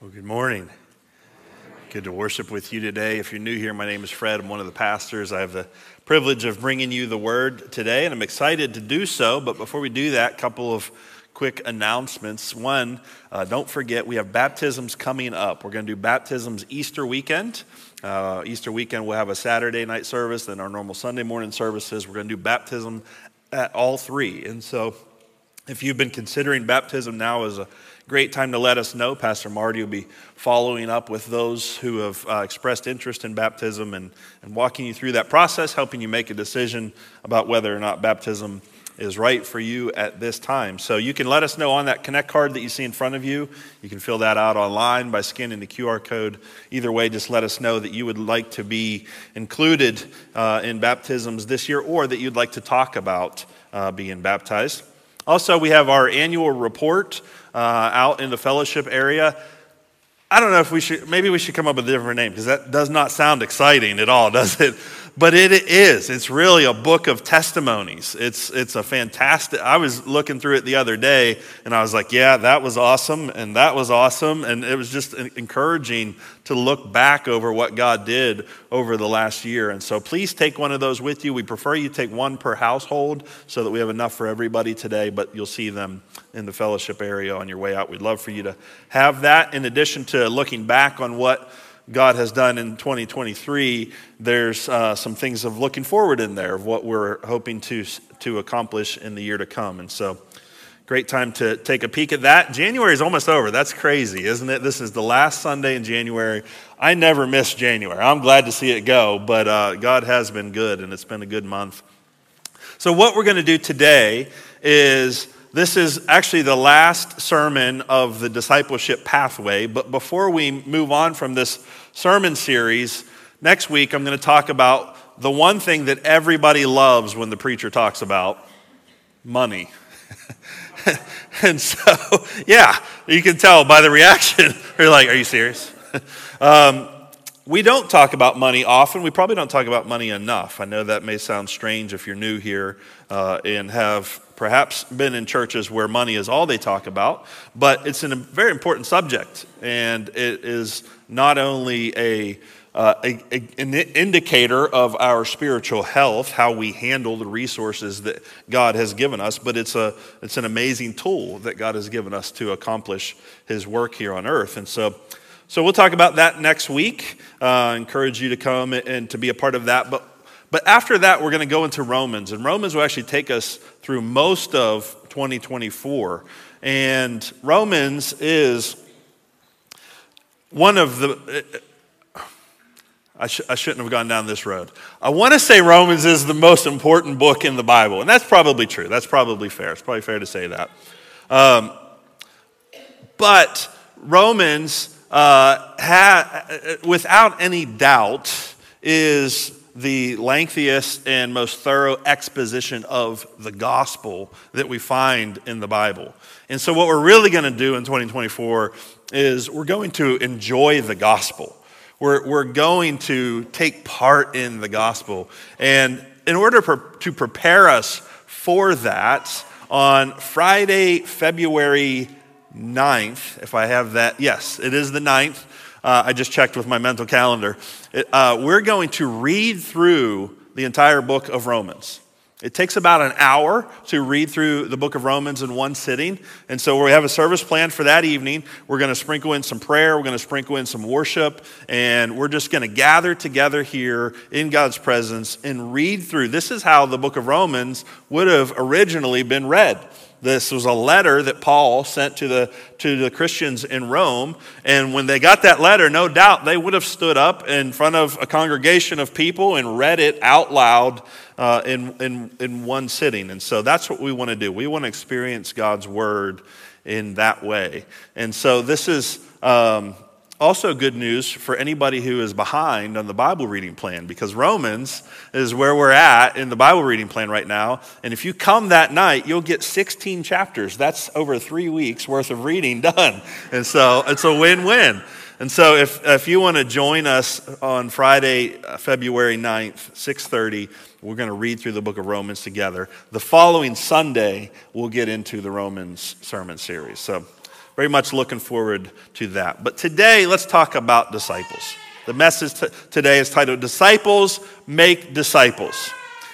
Well, good morning. Good to worship with you today. If you're new here, my name is Fred. I'm one of the pastors. I have the privilege of bringing you the word today, and I'm excited to do so. But before we do that, a couple of quick announcements. One, uh, don't forget we have baptisms coming up. We're going to do baptisms Easter weekend. Uh, Easter weekend, we'll have a Saturday night service, then our normal Sunday morning services. We're going to do baptism at all three. And so, if you've been considering baptism now is a great time to let us know. Pastor Marty will be following up with those who have uh, expressed interest in baptism and, and walking you through that process, helping you make a decision about whether or not baptism is right for you at this time. So you can let us know on that Connect card that you see in front of you. You can fill that out online by scanning the QR code. Either way, just let us know that you would like to be included uh, in baptisms this year or that you'd like to talk about uh, being baptized. Also, we have our annual report uh, out in the fellowship area. I don't know if we should, maybe we should come up with a different name because that does not sound exciting at all, does it? But it is. It's really a book of testimonies. It's, it's a fantastic, I was looking through it the other day and I was like, yeah, that was awesome and that was awesome. And it was just encouraging to look back over what God did over the last year. And so please take one of those with you. We prefer you take one per household so that we have enough for everybody today, but you'll see them in the fellowship area on your way out. We'd love for you to have that. In addition to looking back on what God has done in 2023, there's uh, some things of looking forward in there of what we're hoping to, to accomplish in the year to come. And so Great time to take a peek at that. January is almost over. That's crazy, isn't it? This is the last Sunday in January. I never miss January. I'm glad to see it go, but uh, God has been good, and it's been a good month. So, what we're going to do today is this is actually the last sermon of the discipleship pathway. But before we move on from this sermon series, next week I'm going to talk about the one thing that everybody loves when the preacher talks about money. and so, yeah, you can tell by the reaction. You're like, Are you serious? um, we don't talk about money often. We probably don't talk about money enough. I know that may sound strange if you're new here uh, and have perhaps been in churches where money is all they talk about, but it's a very important subject. And it is not only a uh, a, a, an indicator of our spiritual health, how we handle the resources that God has given us, but it's, a, it's an amazing tool that God has given us to accomplish His work here on earth. And so, so we'll talk about that next week. Uh, I encourage you to come and to be a part of that. But, but after that, we're going to go into Romans, and Romans will actually take us through most of 2024. And Romans is one of the I, sh- I, shouldn't have gone down this road. I want to say Romans is the most important book in the Bible, and that's probably true. That's probably fair. It's probably fair to say that. Um, but Romans, uh, ha- without any doubt, is the lengthiest and most thorough exposition of the gospel that we find in the Bible. And so, what we're really going to do in 2024 is we're going to enjoy the gospel. We're, we're going to take part in the gospel. And in order to prepare us for that, on Friday, February 9th, if I have that, yes, it is the 9th. Uh, I just checked with my mental calendar. Uh, we're going to read through the entire book of Romans. It takes about an hour to read through the book of Romans in one sitting. And so we have a service plan for that evening. We're going to sprinkle in some prayer, we're going to sprinkle in some worship, and we're just going to gather together here in God's presence and read through. This is how the book of Romans would have originally been read. This was a letter that Paul sent to the, to the Christians in Rome. And when they got that letter, no doubt they would have stood up in front of a congregation of people and read it out loud uh, in, in, in one sitting. And so that's what we want to do. We want to experience God's word in that way. And so this is. Um, also, good news for anybody who is behind on the Bible reading plan because Romans is where we're at in the Bible reading plan right now. And if you come that night, you'll get 16 chapters. That's over three weeks worth of reading done. And so it's a win win. And so if, if you want to join us on Friday, uh, February 9th, 6:30, we're going to read through the book of Romans together. The following Sunday, we'll get into the Romans sermon series. So very much looking forward to that. But today, let's talk about disciples. The message t- today is titled Disciples Make Disciples.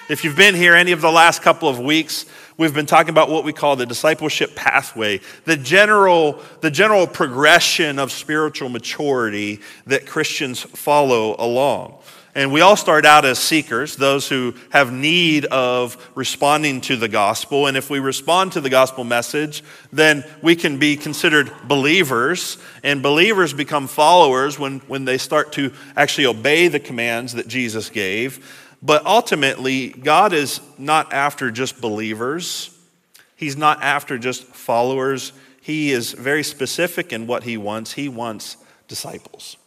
If you've been here any of the last couple of weeks, we've been talking about what we call the discipleship pathway, the general, the general progression of spiritual maturity that Christians follow along. And we all start out as seekers, those who have need of responding to the gospel. And if we respond to the gospel message, then we can be considered believers. And believers become followers when, when they start to actually obey the commands that Jesus gave. But ultimately, God is not after just believers, He's not after just followers. He is very specific in what He wants. He wants disciples.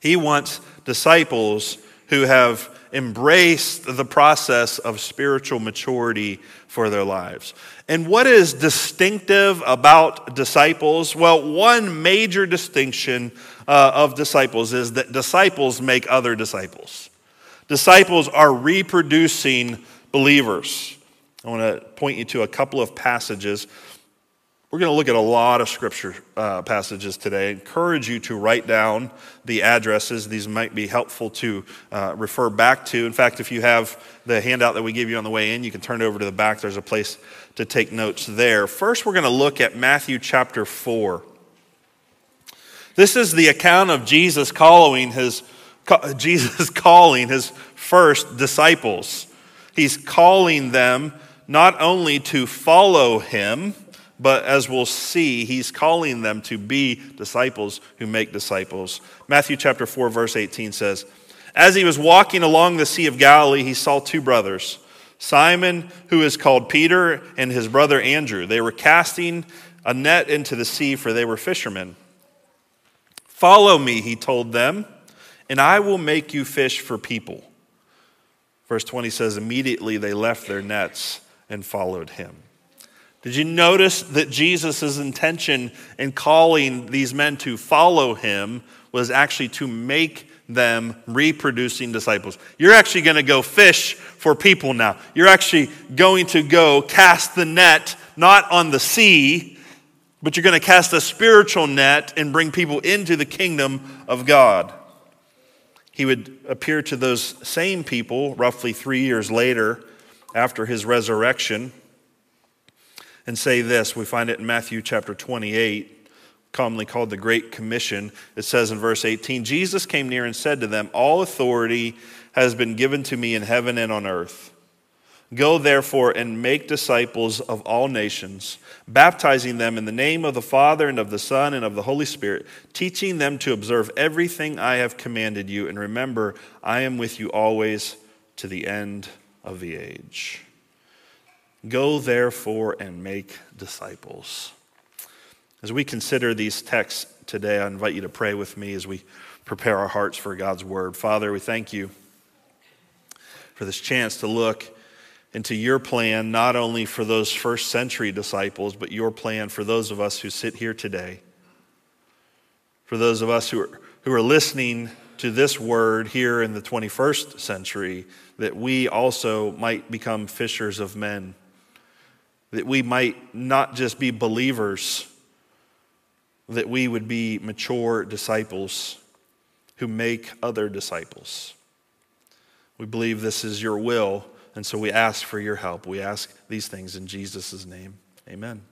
He wants disciples who have embraced the process of spiritual maturity for their lives. And what is distinctive about disciples? Well, one major distinction uh, of disciples is that disciples make other disciples. Disciples are reproducing believers. I want to point you to a couple of passages we're going to look at a lot of scripture uh, passages today. I encourage you to write down the addresses. These might be helpful to uh, refer back to. In fact, if you have the handout that we give you on the way in, you can turn it over to the back. There's a place to take notes there. First, we're going to look at Matthew chapter 4. This is the account of Jesus calling his, Jesus calling his first disciples. He's calling them not only to follow him, but as we'll see, he's calling them to be disciples who make disciples. Matthew chapter 4, verse 18 says, As he was walking along the Sea of Galilee, he saw two brothers, Simon, who is called Peter, and his brother Andrew. They were casting a net into the sea, for they were fishermen. Follow me, he told them, and I will make you fish for people. Verse 20 says, Immediately they left their nets and followed him. Did you notice that Jesus' intention in calling these men to follow him was actually to make them reproducing disciples? You're actually going to go fish for people now. You're actually going to go cast the net, not on the sea, but you're going to cast a spiritual net and bring people into the kingdom of God. He would appear to those same people roughly three years later after his resurrection and say this. We find it in Matthew chapter 28, commonly called the Great Commission. It says in verse 18 Jesus came near and said to them, All authority has been given to me in heaven and on earth. Go therefore and make disciples of all nations, baptizing them in the name of the Father and of the Son and of the Holy Spirit, teaching them to observe everything I have commanded you. And remember, I am with you always to the end of the age. Go therefore and make disciples. As we consider these texts today, I invite you to pray with me as we prepare our hearts for God's word. Father, we thank you for this chance to look into your plan, not only for those first century disciples, but your plan for those of us who sit here today. For those of us who are, who are listening to this word here in the 21st century, that we also might become fishers of men that we might not just be believers, that we would be mature disciples who make other disciples. We believe this is your will, and so we ask for your help. We ask these things in Jesus' name. Amen.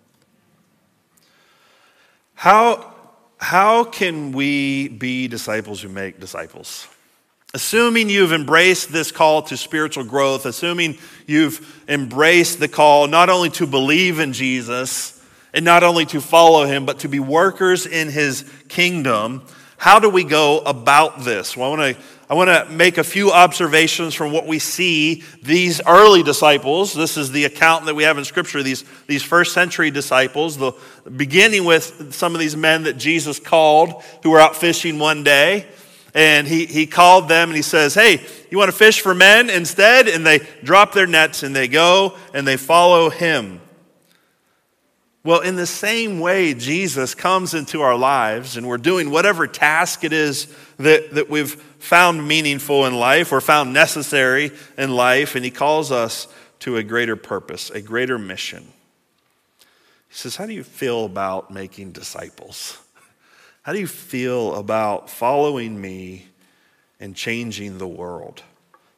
How, how can we be disciples who make disciples? Assuming you've embraced this call to spiritual growth, assuming you've embraced the call not only to believe in Jesus and not only to follow him, but to be workers in his kingdom, how do we go about this? Well, I want to I want to make a few observations from what we see these early disciples. This is the account that we have in Scripture, these, these first century disciples, the, beginning with some of these men that Jesus called who were out fishing one day and he, he called them and he says, Hey, you want to fish for men instead? And they drop their nets and they go and they follow him. Well, in the same way, Jesus comes into our lives and we're doing whatever task it is that, that we've found meaningful in life or found necessary in life, and he calls us to a greater purpose, a greater mission. He He says, How do you feel about making disciples? How do you feel about following me and changing the world?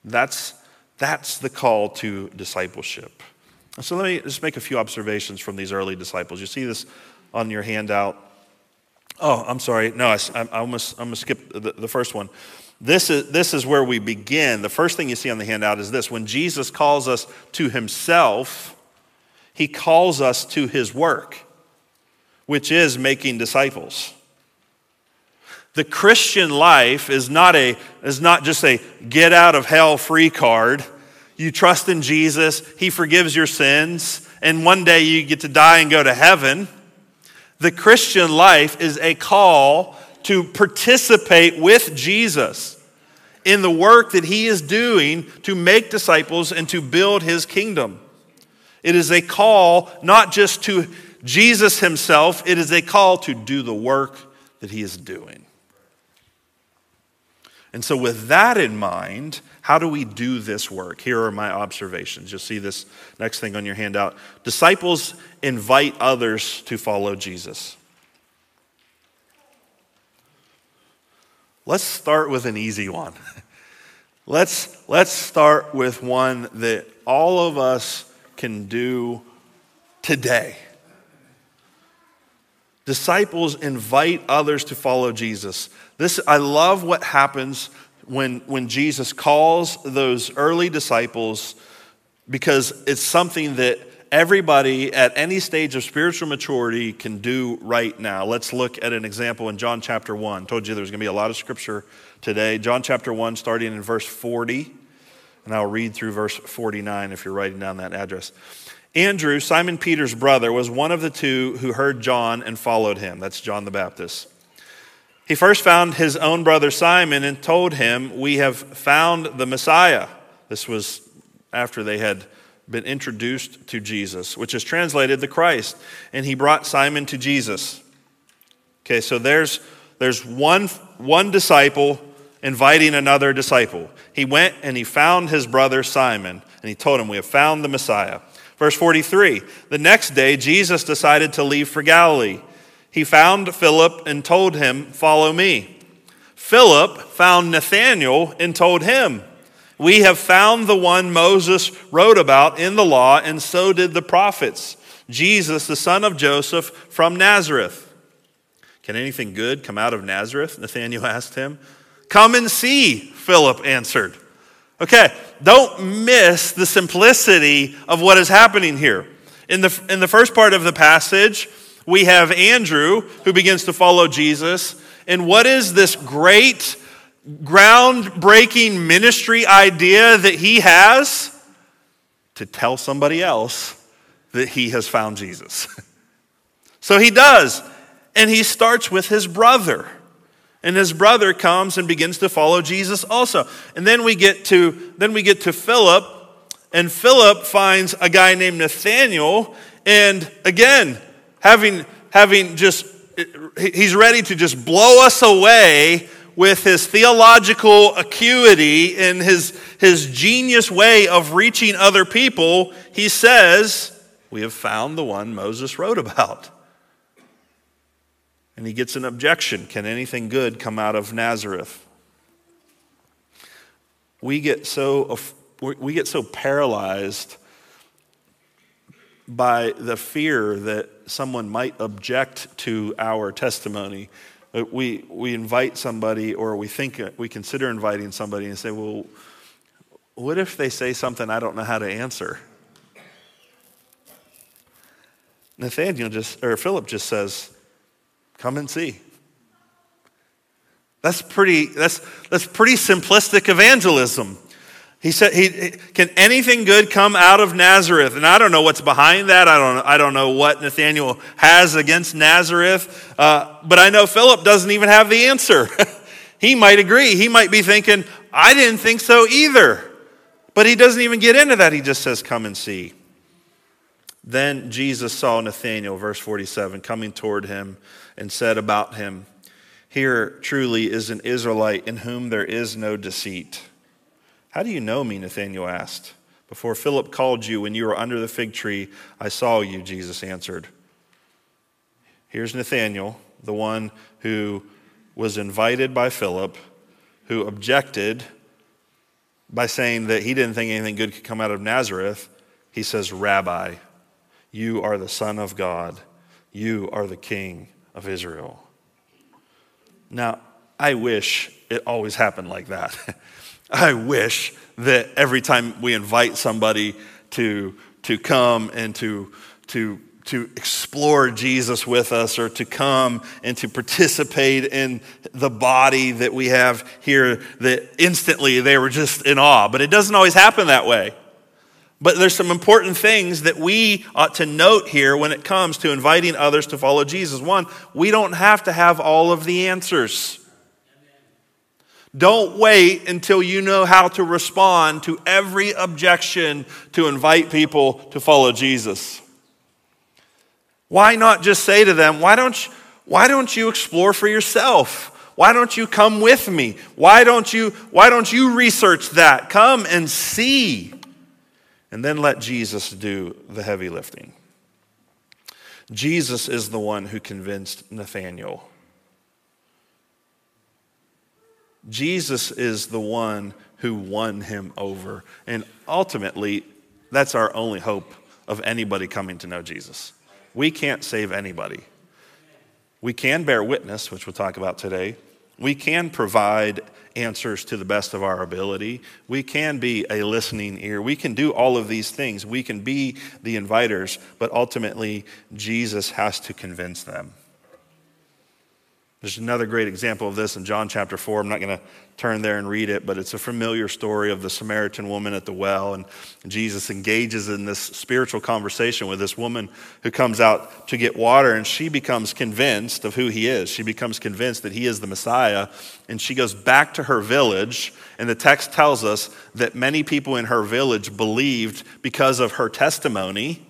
That's, that's the call to discipleship. So let me just make a few observations from these early disciples. You see this on your handout. Oh, I'm sorry. No, I, I almost, I'm going to skip the, the first one. This is, this is where we begin. The first thing you see on the handout is this when Jesus calls us to himself, he calls us to his work, which is making disciples. The Christian life is not, a, is not just a get out of hell free card. You trust in Jesus, he forgives your sins, and one day you get to die and go to heaven. The Christian life is a call to participate with Jesus in the work that he is doing to make disciples and to build his kingdom. It is a call not just to Jesus himself, it is a call to do the work that he is doing. And so, with that in mind, how do we do this work? Here are my observations. You'll see this next thing on your handout. Disciples invite others to follow Jesus. Let's start with an easy one. Let's, let's start with one that all of us can do today. Disciples invite others to follow Jesus. This, I love what happens when, when Jesus calls those early disciples because it's something that everybody at any stage of spiritual maturity can do right now. Let's look at an example in John chapter 1. I told you there's going to be a lot of scripture today. John chapter 1, starting in verse 40, and I'll read through verse 49 if you're writing down that address. Andrew, Simon Peter's brother, was one of the two who heard John and followed him. That's John the Baptist. He first found his own brother Simon and told him, We have found the Messiah. This was after they had been introduced to Jesus, which is translated the Christ. And he brought Simon to Jesus. Okay, so there's, there's one, one disciple inviting another disciple. He went and he found his brother Simon, and he told him, We have found the Messiah. Verse 43 The next day, Jesus decided to leave for Galilee. He found Philip and told him, Follow me. Philip found Nathanael and told him, We have found the one Moses wrote about in the law, and so did the prophets, Jesus, the son of Joseph from Nazareth. Can anything good come out of Nazareth? Nathanael asked him. Come and see, Philip answered. Okay, don't miss the simplicity of what is happening here. In the, in the first part of the passage, we have Andrew who begins to follow Jesus. And what is this great, groundbreaking ministry idea that he has? To tell somebody else that he has found Jesus. so he does. And he starts with his brother. And his brother comes and begins to follow Jesus also. And then we get to then we get to Philip, and Philip finds a guy named Nathanael, and again, having having just he's ready to just blow us away with his theological acuity and his, his genius way of reaching other people, he says, We have found the one Moses wrote about. And he gets an objection Can anything good come out of Nazareth? We get so, we get so paralyzed by the fear that someone might object to our testimony. Uh, we, we invite somebody, or we think we consider inviting somebody and say, Well, what if they say something I don't know how to answer? Nathanael just, or Philip just says, Come and see. That's pretty, that's, that's pretty simplistic evangelism. He said, he, Can anything good come out of Nazareth? And I don't know what's behind that. I don't, I don't know what Nathanael has against Nazareth. Uh, but I know Philip doesn't even have the answer. he might agree. He might be thinking, I didn't think so either. But he doesn't even get into that. He just says, Come and see. Then Jesus saw Nathanael, verse 47, coming toward him and said about him, Here truly is an Israelite in whom there is no deceit. How do you know me? Nathanael asked. Before Philip called you when you were under the fig tree, I saw you, Jesus answered. Here's Nathanael, the one who was invited by Philip, who objected by saying that he didn't think anything good could come out of Nazareth. He says, Rabbi, you are the Son of God, you are the King of Israel. Now, I wish it always happened like that. I wish that every time we invite somebody to, to come and to, to, to explore Jesus with us or to come and to participate in the body that we have here, that instantly they were just in awe. But it doesn't always happen that way. But there's some important things that we ought to note here when it comes to inviting others to follow Jesus. One, we don't have to have all of the answers. Don't wait until you know how to respond to every objection to invite people to follow Jesus. Why not just say to them, why don't you, why don't you explore for yourself? Why don't you come with me? Why don't you, why don't you research that? Come and see. And then let Jesus do the heavy lifting. Jesus is the one who convinced Nathanael Jesus is the one who won him over. And ultimately, that's our only hope of anybody coming to know Jesus. We can't save anybody. We can bear witness, which we'll talk about today. We can provide answers to the best of our ability. We can be a listening ear. We can do all of these things. We can be the inviters, but ultimately, Jesus has to convince them. There's another great example of this in John chapter 4. I'm not going to turn there and read it, but it's a familiar story of the Samaritan woman at the well. And Jesus engages in this spiritual conversation with this woman who comes out to get water, and she becomes convinced of who he is. She becomes convinced that he is the Messiah, and she goes back to her village. And the text tells us that many people in her village believed because of her testimony.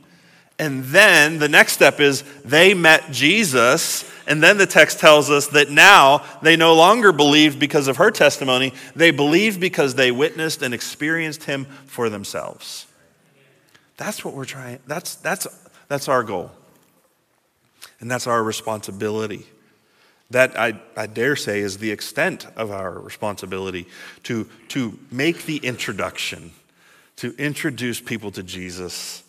And then the next step is they met Jesus and then the text tells us that now they no longer believe because of her testimony, they believe because they witnessed and experienced him for themselves. That's what we're trying. That's, that's, that's our goal. And that's our responsibility. That, I, I dare say, is the extent of our responsibility to, to make the introduction, to introduce people to Jesus,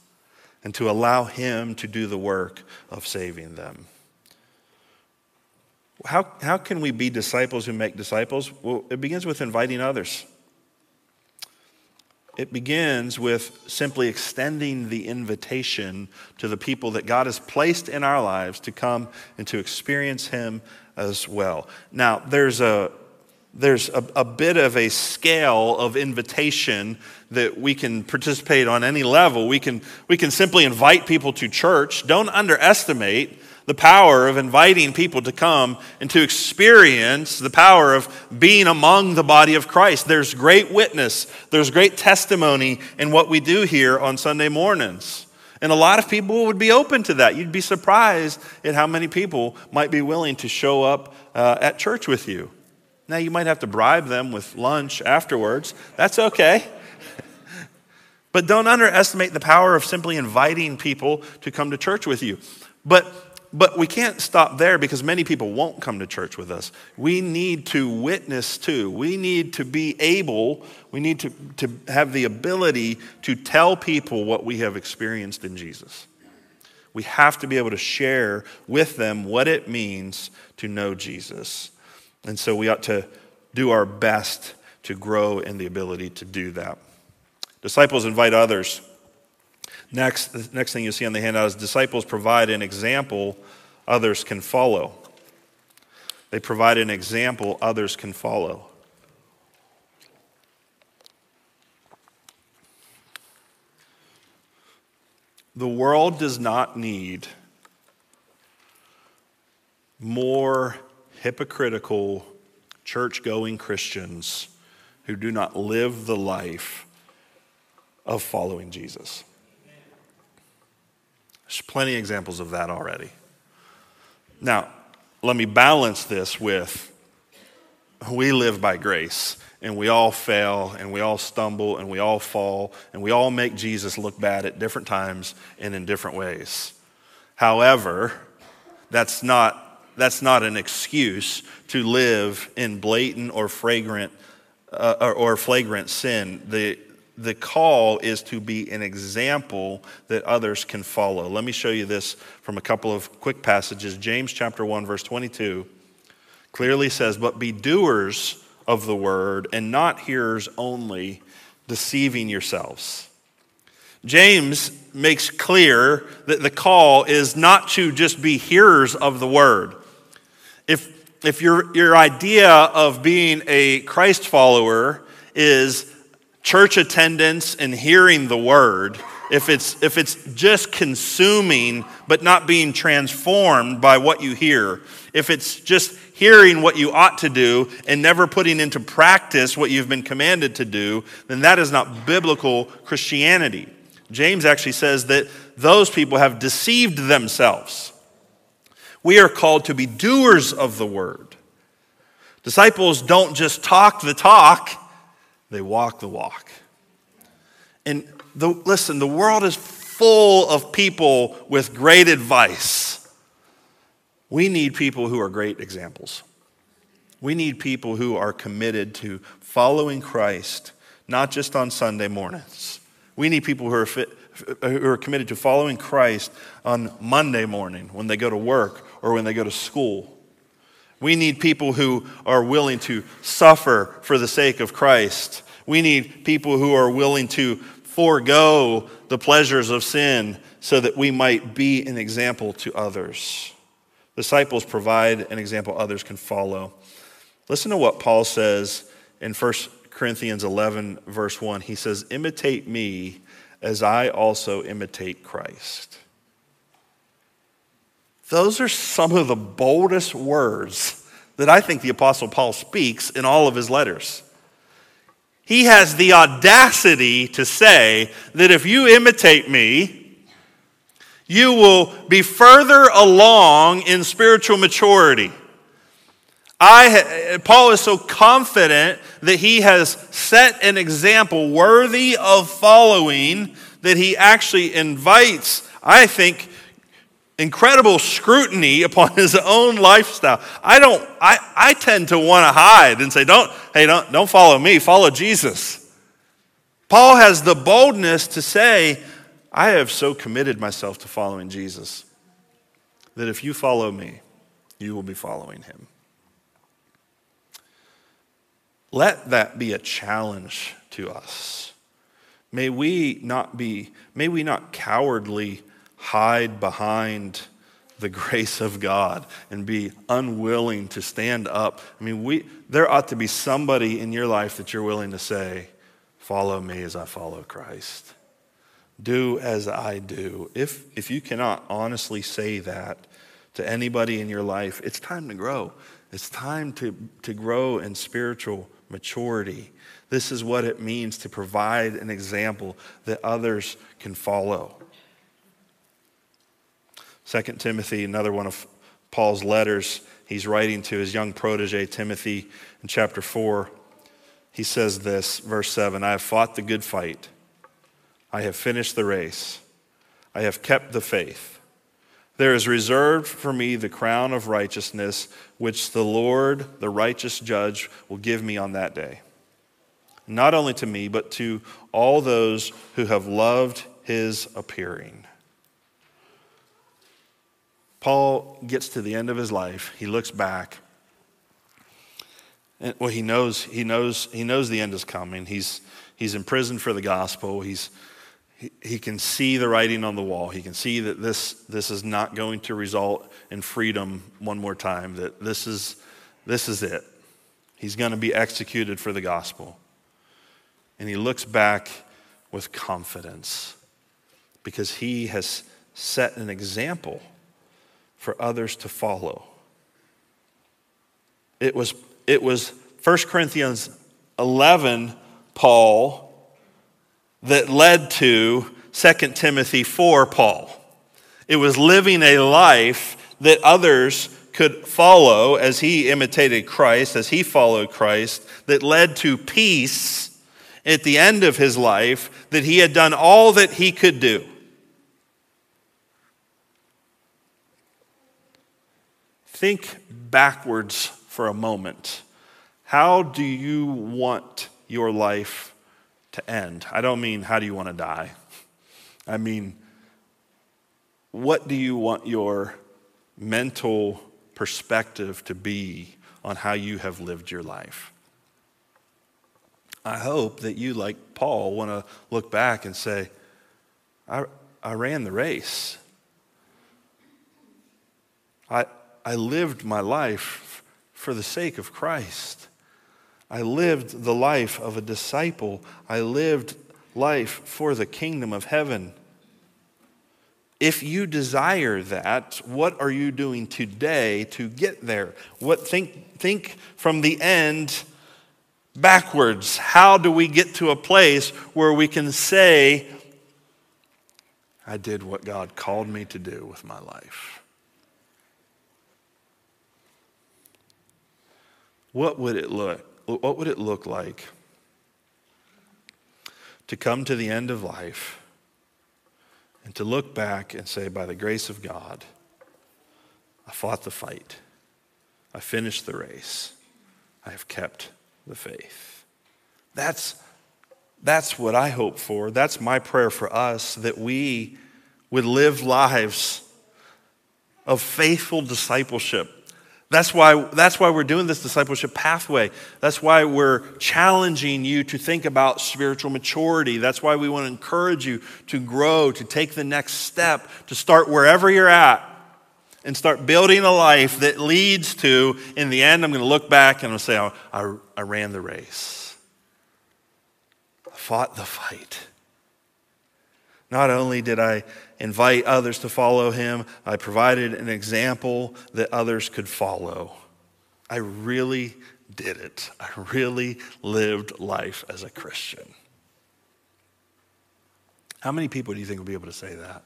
and to allow Him to do the work of saving them. How, how can we be disciples who make disciples? Well, it begins with inviting others. It begins with simply extending the invitation to the people that God has placed in our lives to come and to experience Him as well. Now, there's a there's a, a, bit of a scale of invitation that we can participate on any level. We can, we can simply invite people to church. Don't underestimate the power of inviting people to come and to experience the power of being among the body of Christ. There's great witness, there's great testimony in what we do here on Sunday mornings. And a lot of people would be open to that. You'd be surprised at how many people might be willing to show up uh, at church with you. Now, you might have to bribe them with lunch afterwards. That's okay. but don't underestimate the power of simply inviting people to come to church with you. But but we can't stop there because many people won't come to church with us. We need to witness too. We need to be able, we need to, to have the ability to tell people what we have experienced in Jesus. We have to be able to share with them what it means to know Jesus. And so we ought to do our best to grow in the ability to do that. Disciples invite others Next, the next thing you see on the handout is disciples provide an example others can follow. They provide an example others can follow. The world does not need more hypocritical church going Christians who do not live the life of following Jesus. There's plenty of examples of that already. Now, let me balance this with we live by grace and we all fail and we all stumble and we all fall and we all make Jesus look bad at different times and in different ways. However, that's not, that's not an excuse to live in blatant or fragrant uh, or, or flagrant sin. The, the call is to be an example that others can follow. Let me show you this from a couple of quick passages. James chapter 1 verse 22 clearly says, "But be doers of the word and not hearers only, deceiving yourselves." James makes clear that the call is not to just be hearers of the word. If, if your, your idea of being a Christ follower is church attendance and hearing the word, if it's, if it's just consuming but not being transformed by what you hear, if it's just hearing what you ought to do and never putting into practice what you've been commanded to do, then that is not biblical Christianity. James actually says that those people have deceived themselves. We are called to be doers of the word. Disciples don't just talk the talk, they walk the walk. And the, listen, the world is full of people with great advice. We need people who are great examples. We need people who are committed to following Christ, not just on Sunday mornings we need people who are, fit, who are committed to following Christ on Monday morning when they go to work or when they go to school. We need people who are willing to suffer for the sake of Christ. We need people who are willing to forego the pleasures of sin so that we might be an example to others. Disciples provide an example others can follow. Listen to what Paul says in 1 Corinthians 11, verse 1, he says, Imitate me as I also imitate Christ. Those are some of the boldest words that I think the Apostle Paul speaks in all of his letters. He has the audacity to say that if you imitate me, you will be further along in spiritual maturity. I, Paul is so confident that he has set an example worthy of following that he actually invites, I think, incredible scrutiny upon his own lifestyle. I don't, I, I tend to want to hide and say, don't, hey, don't, don't follow me, follow Jesus. Paul has the boldness to say, I have so committed myself to following Jesus that if you follow me, you will be following him. Let that be a challenge to us. May we not be, may we not cowardly hide behind the grace of God and be unwilling to stand up. I mean, we, there ought to be somebody in your life that you're willing to say, Follow me as I follow Christ. Do as I do. If, if you cannot honestly say that to anybody in your life, it's time to grow. It's time to, to grow in spiritual maturity. This is what it means to provide an example that others can follow. 2 Timothy, another one of Paul's letters, he's writing to his young protege, Timothy, in chapter 4. He says this, verse 7 I have fought the good fight, I have finished the race, I have kept the faith. There is reserved for me the crown of righteousness, which the Lord, the righteous judge, will give me on that day. Not only to me, but to all those who have loved his appearing. Paul gets to the end of his life. He looks back. And, well, he knows, he knows, he knows the end is coming. He's, he's imprisoned for the gospel. He's, he, can see the writing on the wall. He can see that this, this is not going to result in freedom one more time, that this is, this is it. He's going to be executed for the gospel. And he looks back with confidence because he has set an example for others to follow. It was, it was 1 Corinthians 11, Paul that led to 2 Timothy 4 Paul. It was living a life that others could follow as he imitated Christ, as he followed Christ, that led to peace at the end of his life, that he had done all that he could do. Think backwards for a moment. How do you want your life to end? I don't mean how do you want to die. I mean, what do you want your mental perspective to be on how you have lived your life? I hope that you, like Paul, want to look back and say, I, I ran the race. I, I lived my life for the sake of Christ. I lived the life of a disciple. I lived life for the kingdom of heaven. If you desire that, what are you doing today to get there? What think think from the end backwards. How do we get to a place where we can say I did what God called me to do with my life? What would it look what would it look like to come to the end of life and to look back and say, by the grace of God, I fought the fight, I finished the race, I have kept the faith. That's, that's what I hope for. That's my prayer for us that we would live lives of faithful discipleship that's why, that's why we're doing this discipleship pathway. That's why we're challenging you to think about spiritual maturity. That's why we want to encourage you to grow, to take the next step, to start wherever you're at and start building a life that leads to, in the end, I'm going to look back and I'm going to say, I, I, I ran the race. I fought the fight. Not only did I invite others to follow him. I provided an example that others could follow. I really did it. I really lived life as a Christian. How many people do you think will be able to say that,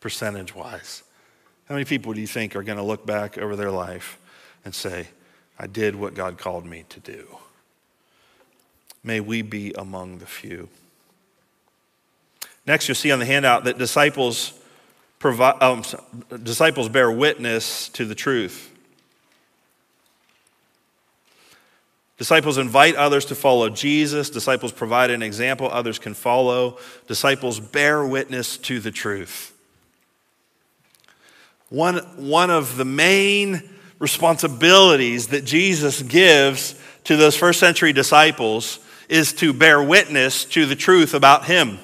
percentage wise? How many people do you think are going to look back over their life and say, I did what God called me to do? May we be among the few. Next, you'll see on the handout that disciples, provide, um, disciples bear witness to the truth. Disciples invite others to follow Jesus. Disciples provide an example others can follow. Disciples bear witness to the truth. One, one of the main responsibilities that Jesus gives to those first century disciples is to bear witness to the truth about him.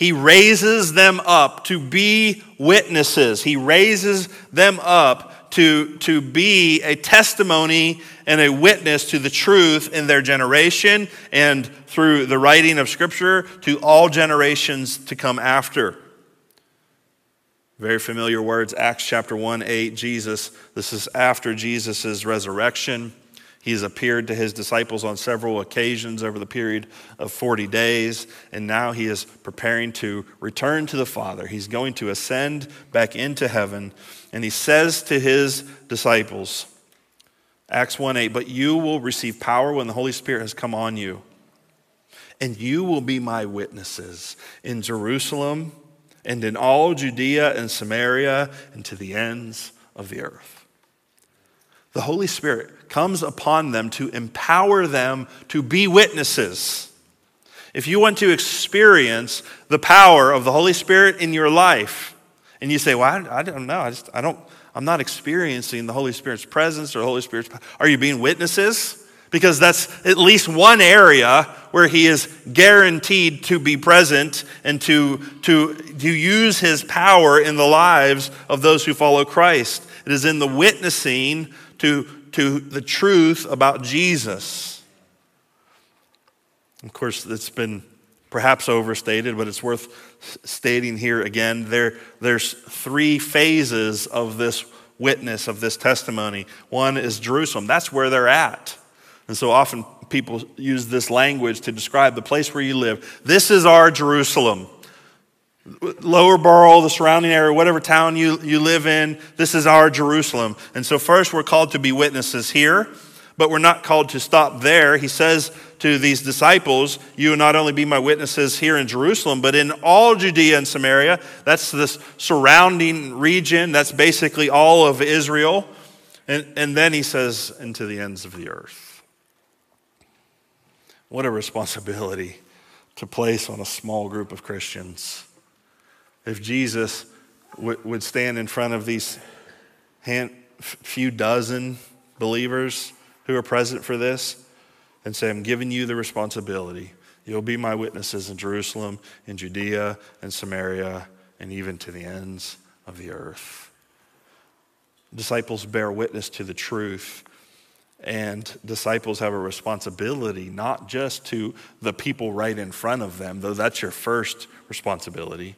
He raises them up to be witnesses. He raises them up to, to be a testimony and a witness to the truth in their generation and through the writing of Scripture to all generations to come after. Very familiar words, Acts chapter 1 8, Jesus. This is after Jesus' resurrection. He's appeared to his disciples on several occasions over the period of 40 days, and now he is preparing to return to the Father. He's going to ascend back into heaven, and he says to his disciples, Acts 1 8, but you will receive power when the Holy Spirit has come on you, and you will be my witnesses in Jerusalem and in all Judea and Samaria and to the ends of the earth. The Holy Spirit comes upon them to empower them to be witnesses. If you want to experience the power of the Holy Spirit in your life, and you say, Well, I, I don't know, I, just, I don't, I'm not experiencing the Holy Spirit's presence or the Holy Spirit's power. Are you being witnesses? Because that's at least one area where he is guaranteed to be present and to, to, to use his power in the lives of those who follow Christ. It is in the witnessing to to the truth about Jesus. Of course, it's been perhaps overstated, but it's worth stating here again. There, there's three phases of this witness, of this testimony. One is Jerusalem, that's where they're at. And so often people use this language to describe the place where you live. This is our Jerusalem. Lower Borough, the surrounding area, whatever town you, you live in, this is our Jerusalem. And so, first, we're called to be witnesses here. but we're not called to stop there. He says to these disciples, You will not only be my witnesses here in Jerusalem, but in all Judea and Samaria. That's the surrounding region. That's basically all of Israel. And, and then he says, Into the ends of the earth. What a responsibility to place on a small group of Christians. If Jesus w- would stand in front of these hand, few dozen believers who are present for this and say, I'm giving you the responsibility. You'll be my witnesses in Jerusalem, in Judea, and Samaria, and even to the ends of the earth. Disciples bear witness to the truth, and disciples have a responsibility not just to the people right in front of them, though that's your first responsibility.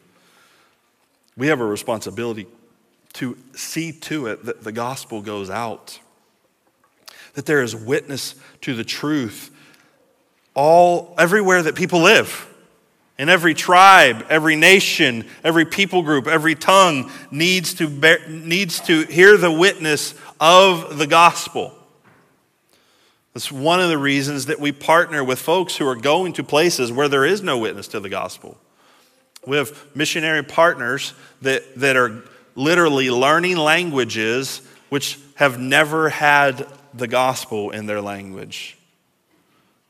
We have a responsibility to see to it that the gospel goes out, that there is witness to the truth all everywhere that people live. In every tribe, every nation, every people group, every tongue needs to, bear, needs to hear the witness of the gospel. That's one of the reasons that we partner with folks who are going to places where there is no witness to the gospel. We have missionary partners that, that are literally learning languages which have never had the gospel in their language.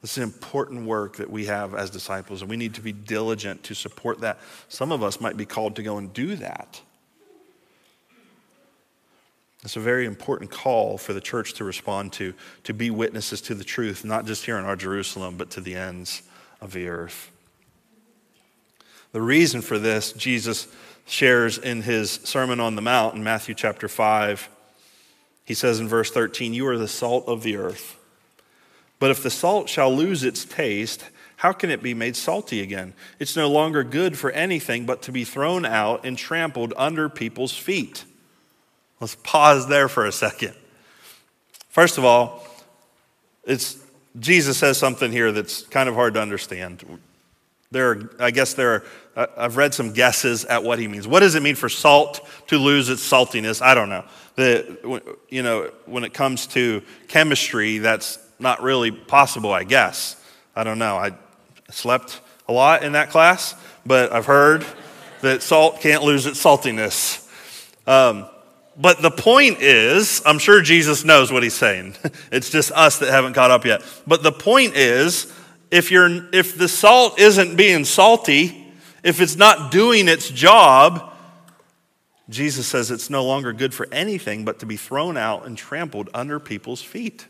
This is important work that we have as disciples, and we need to be diligent to support that. Some of us might be called to go and do that. It's a very important call for the church to respond to, to be witnesses to the truth, not just here in our Jerusalem, but to the ends of the earth. The reason for this, Jesus shares in his Sermon on the Mount in Matthew chapter 5. He says in verse 13, You are the salt of the earth. But if the salt shall lose its taste, how can it be made salty again? It's no longer good for anything but to be thrown out and trampled under people's feet. Let's pause there for a second. First of all, it's Jesus says something here that's kind of hard to understand. There are, I guess there are, I've read some guesses at what he means. What does it mean for salt to lose its saltiness? I don't know. The, you know, when it comes to chemistry, that's not really possible, I guess. I don't know. I slept a lot in that class, but I've heard that salt can't lose its saltiness. Um, but the point is, I'm sure Jesus knows what he's saying. It's just us that haven't caught up yet. But the point is, if, you're, if the salt isn't being salty, if it's not doing its job, Jesus says it's no longer good for anything but to be thrown out and trampled under people's feet.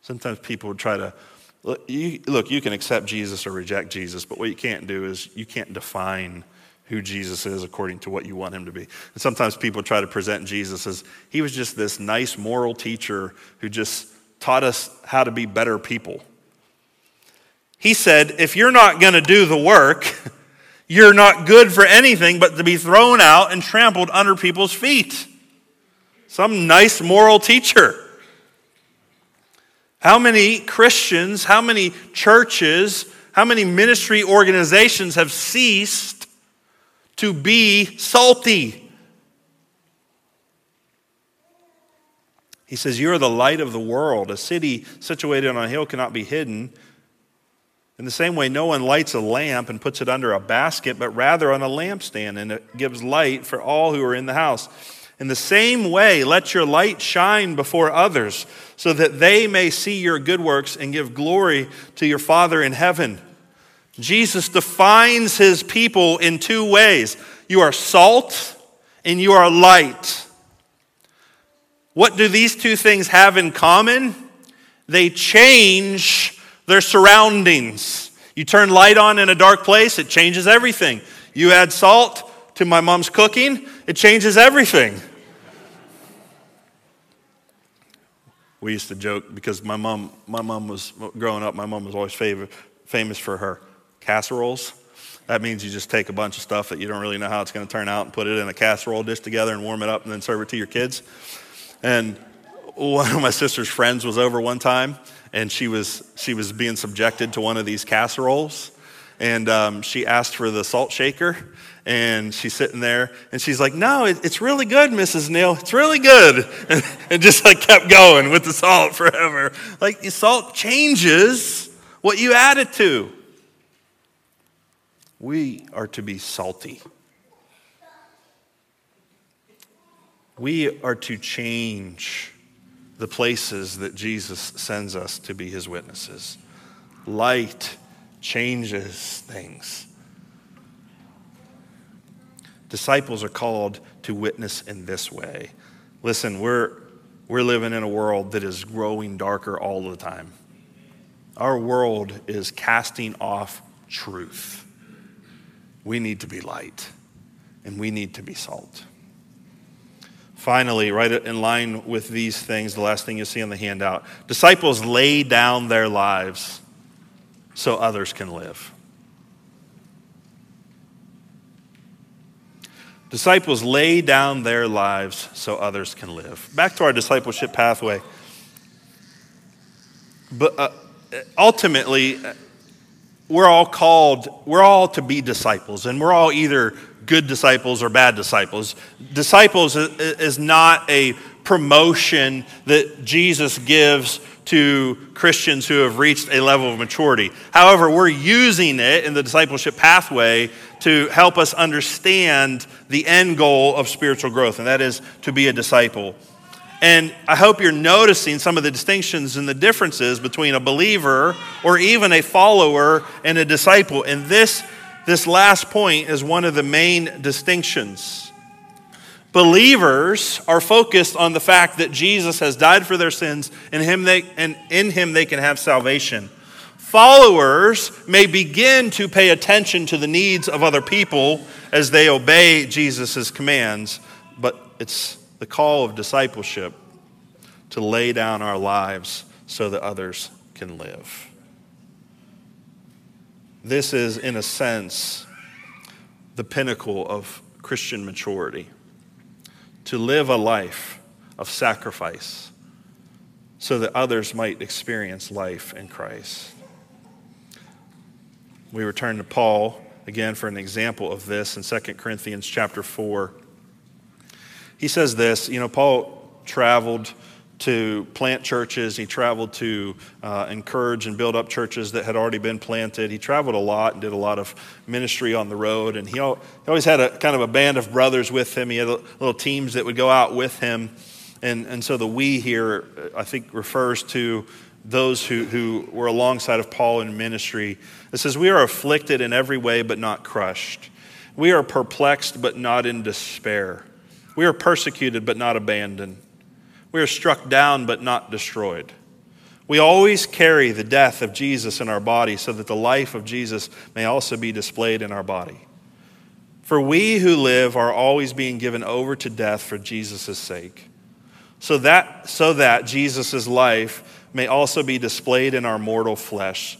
Sometimes people would try to look you, look, you can accept Jesus or reject Jesus, but what you can't do is you can't define who Jesus is according to what you want him to be. And sometimes people try to present Jesus as he was just this nice moral teacher who just taught us how to be better people. He said, if you're not going to do the work, you're not good for anything but to be thrown out and trampled under people's feet. Some nice moral teacher. How many Christians, how many churches, how many ministry organizations have ceased to be salty? He says, You are the light of the world. A city situated on a hill cannot be hidden. In the same way, no one lights a lamp and puts it under a basket, but rather on a lampstand, and it gives light for all who are in the house. In the same way, let your light shine before others, so that they may see your good works and give glory to your Father in heaven. Jesus defines his people in two ways you are salt and you are light. What do these two things have in common? They change their surroundings. You turn light on in a dark place, it changes everything. You add salt to my mom's cooking, it changes everything. We used to joke because my mom, my mom was growing up, my mom was always favorite, famous for her casseroles. That means you just take a bunch of stuff that you don't really know how it's going to turn out and put it in a casserole dish together and warm it up and then serve it to your kids. And one of my sister's friends was over one time and she was, she was being subjected to one of these casseroles. and um, she asked for the salt shaker. And she's sitting there, and she's like, "No, it, it's really good, Mrs. Neal. It's really good," and, and just like kept going with the salt forever. Like the salt changes what you add it to. We are to be salty. We are to change the places that Jesus sends us to be his witnesses. Light changes things. Disciples are called to witness in this way. Listen, we're, we're living in a world that is growing darker all the time. Our world is casting off truth. We need to be light, and we need to be salt. Finally, right in line with these things, the last thing you see on the handout disciples lay down their lives so others can live. Disciples lay down their lives so others can live. Back to our discipleship pathway. But uh, ultimately, we're all called, we're all to be disciples, and we're all either good disciples or bad disciples. Disciples is not a promotion that Jesus gives to Christians who have reached a level of maturity. However, we're using it in the discipleship pathway to help us understand the end goal of spiritual growth, and that is to be a disciple. And I hope you're noticing some of the distinctions and the differences between a believer or even a follower and a disciple. And this this last point is one of the main distinctions. Believers are focused on the fact that Jesus has died for their sins and, him they, and in him they can have salvation. Followers may begin to pay attention to the needs of other people as they obey Jesus' commands, but it's the call of discipleship to lay down our lives so that others can live. This is, in a sense, the pinnacle of Christian maturity to live a life of sacrifice so that others might experience life in Christ. We return to Paul again for an example of this in 2 Corinthians chapter 4. He says this, you know, Paul traveled to plant churches. He traveled to uh, encourage and build up churches that had already been planted. He traveled a lot and did a lot of ministry on the road. And he, al- he always had a kind of a band of brothers with him. He had little teams that would go out with him. And, and so the we here, I think, refers to those who, who were alongside of Paul in ministry. It says, We are afflicted in every way, but not crushed. We are perplexed, but not in despair. We are persecuted, but not abandoned. We are struck down but not destroyed. We always carry the death of Jesus in our body so that the life of Jesus may also be displayed in our body. For we who live are always being given over to death for Jesus' sake, so that, so that Jesus' life may also be displayed in our mortal flesh.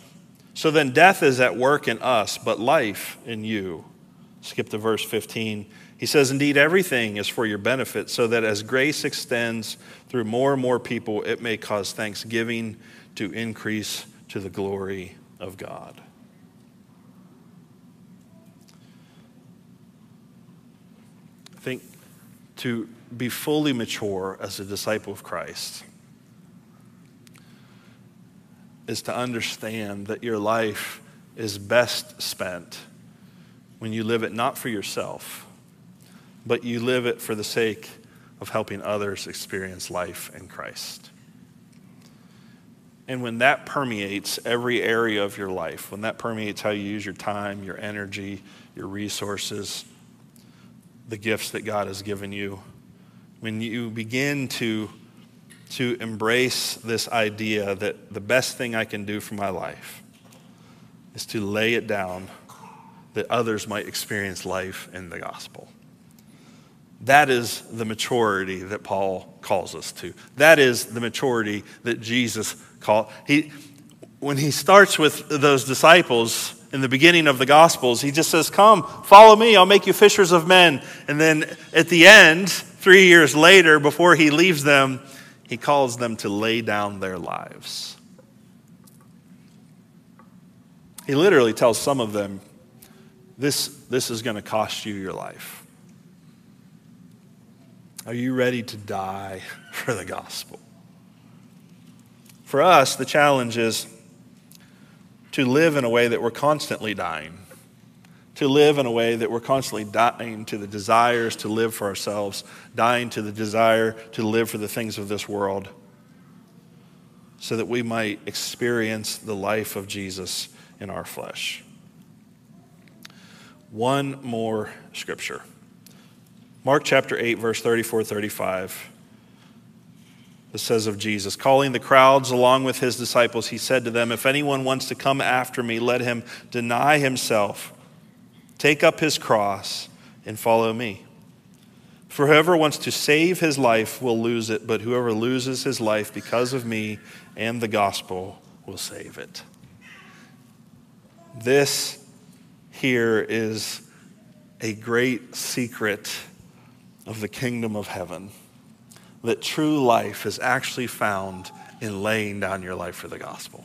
So then death is at work in us, but life in you. Skip to verse 15. He says, Indeed, everything is for your benefit, so that as grace extends through more and more people, it may cause thanksgiving to increase to the glory of God. I think to be fully mature as a disciple of Christ is to understand that your life is best spent when you live it not for yourself but you live it for the sake of helping others experience life in Christ. And when that permeates every area of your life, when that permeates how you use your time, your energy, your resources, the gifts that God has given you, when you begin to, to embrace this idea that the best thing I can do for my life is to lay it down that others might experience life in the gospel. That is the maturity that Paul calls us to. That is the maturity that Jesus called. He, when he starts with those disciples in the beginning of the Gospels, he just says, Come, follow me, I'll make you fishers of men. And then at the end, three years later, before he leaves them, he calls them to lay down their lives. He literally tells some of them, This, this is going to cost you your life. Are you ready to die for the gospel? For us, the challenge is to live in a way that we're constantly dying, to live in a way that we're constantly dying to the desires to live for ourselves, dying to the desire to live for the things of this world, so that we might experience the life of Jesus in our flesh. One more scripture. Mark chapter 8, verse 34 35. It says of Jesus, calling the crowds along with his disciples, he said to them, If anyone wants to come after me, let him deny himself, take up his cross, and follow me. For whoever wants to save his life will lose it, but whoever loses his life because of me and the gospel will save it. This here is a great secret of the kingdom of heaven that true life is actually found in laying down your life for the gospel.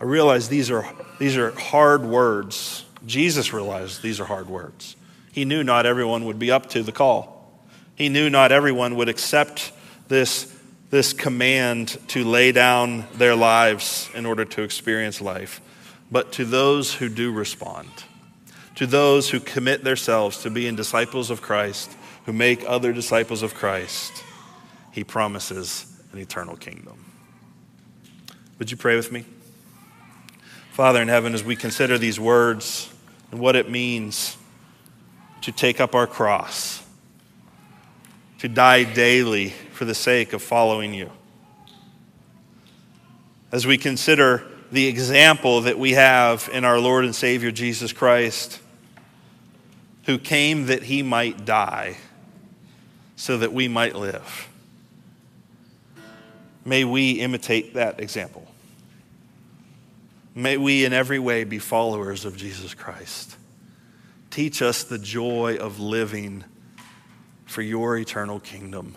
I realize these are, these are hard words. Jesus realized these are hard words. He knew not everyone would be up to the call. He knew not everyone would accept this, this command to lay down their lives in order to experience life. But to those who do respond, to those who commit themselves to being disciples of Christ, who make other disciples of Christ, he promises an eternal kingdom. Would you pray with me? Father in heaven, as we consider these words and what it means to take up our cross, to die daily for the sake of following you, as we consider the example that we have in our Lord and Savior Jesus Christ, who came that he might die so that we might live. May we imitate that example. May we in every way be followers of Jesus Christ. Teach us the joy of living for your eternal kingdom.